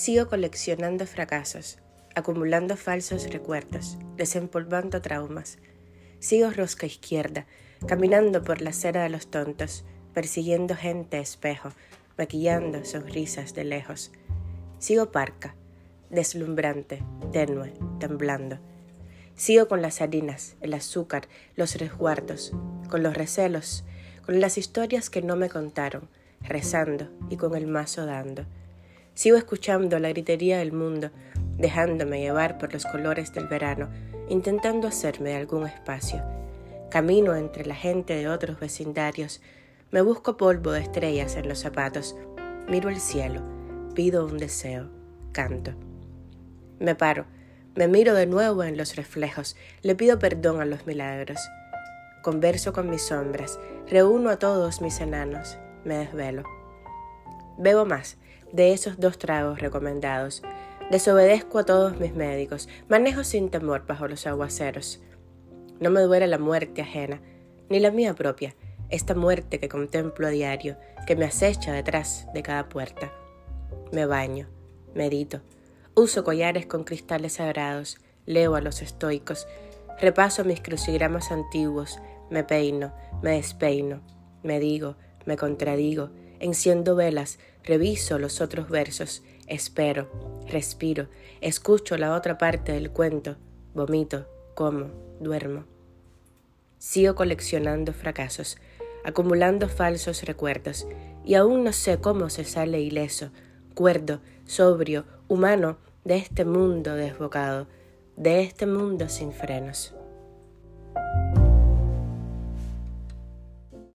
Sigo coleccionando fracasos, acumulando falsos recuerdos, desempolvando traumas. Sigo rosca izquierda, caminando por la acera de los tontos, persiguiendo gente espejo, maquillando sonrisas de lejos. Sigo parca, deslumbrante, tenue, temblando. Sigo con las harinas, el azúcar, los resguardos, con los recelos, con las historias que no me contaron, rezando y con el mazo dando. Sigo escuchando la gritería del mundo, dejándome llevar por los colores del verano, intentando hacerme algún espacio. Camino entre la gente de otros vecindarios, me busco polvo de estrellas en los zapatos, miro el cielo, pido un deseo, canto. Me paro, me miro de nuevo en los reflejos, le pido perdón a los milagros. Converso con mis sombras, reúno a todos mis enanos, me desvelo. Bebo más de esos dos tragos recomendados. Desobedezco a todos mis médicos, manejo sin temor bajo los aguaceros. No me duele la muerte ajena, ni la mía propia, esta muerte que contemplo a diario, que me acecha detrás de cada puerta. Me baño, medito, uso collares con cristales sagrados, leo a los estoicos, repaso mis crucigramas antiguos, me peino, me despeino, me digo, me contradigo, enciendo velas, reviso los otros versos, espero, respiro, escucho la otra parte del cuento, vomito, como, duermo. Sigo coleccionando fracasos, acumulando falsos recuerdos, y aún no sé cómo se sale ileso, cuerdo, sobrio, humano, de este mundo desbocado, de este mundo sin frenos.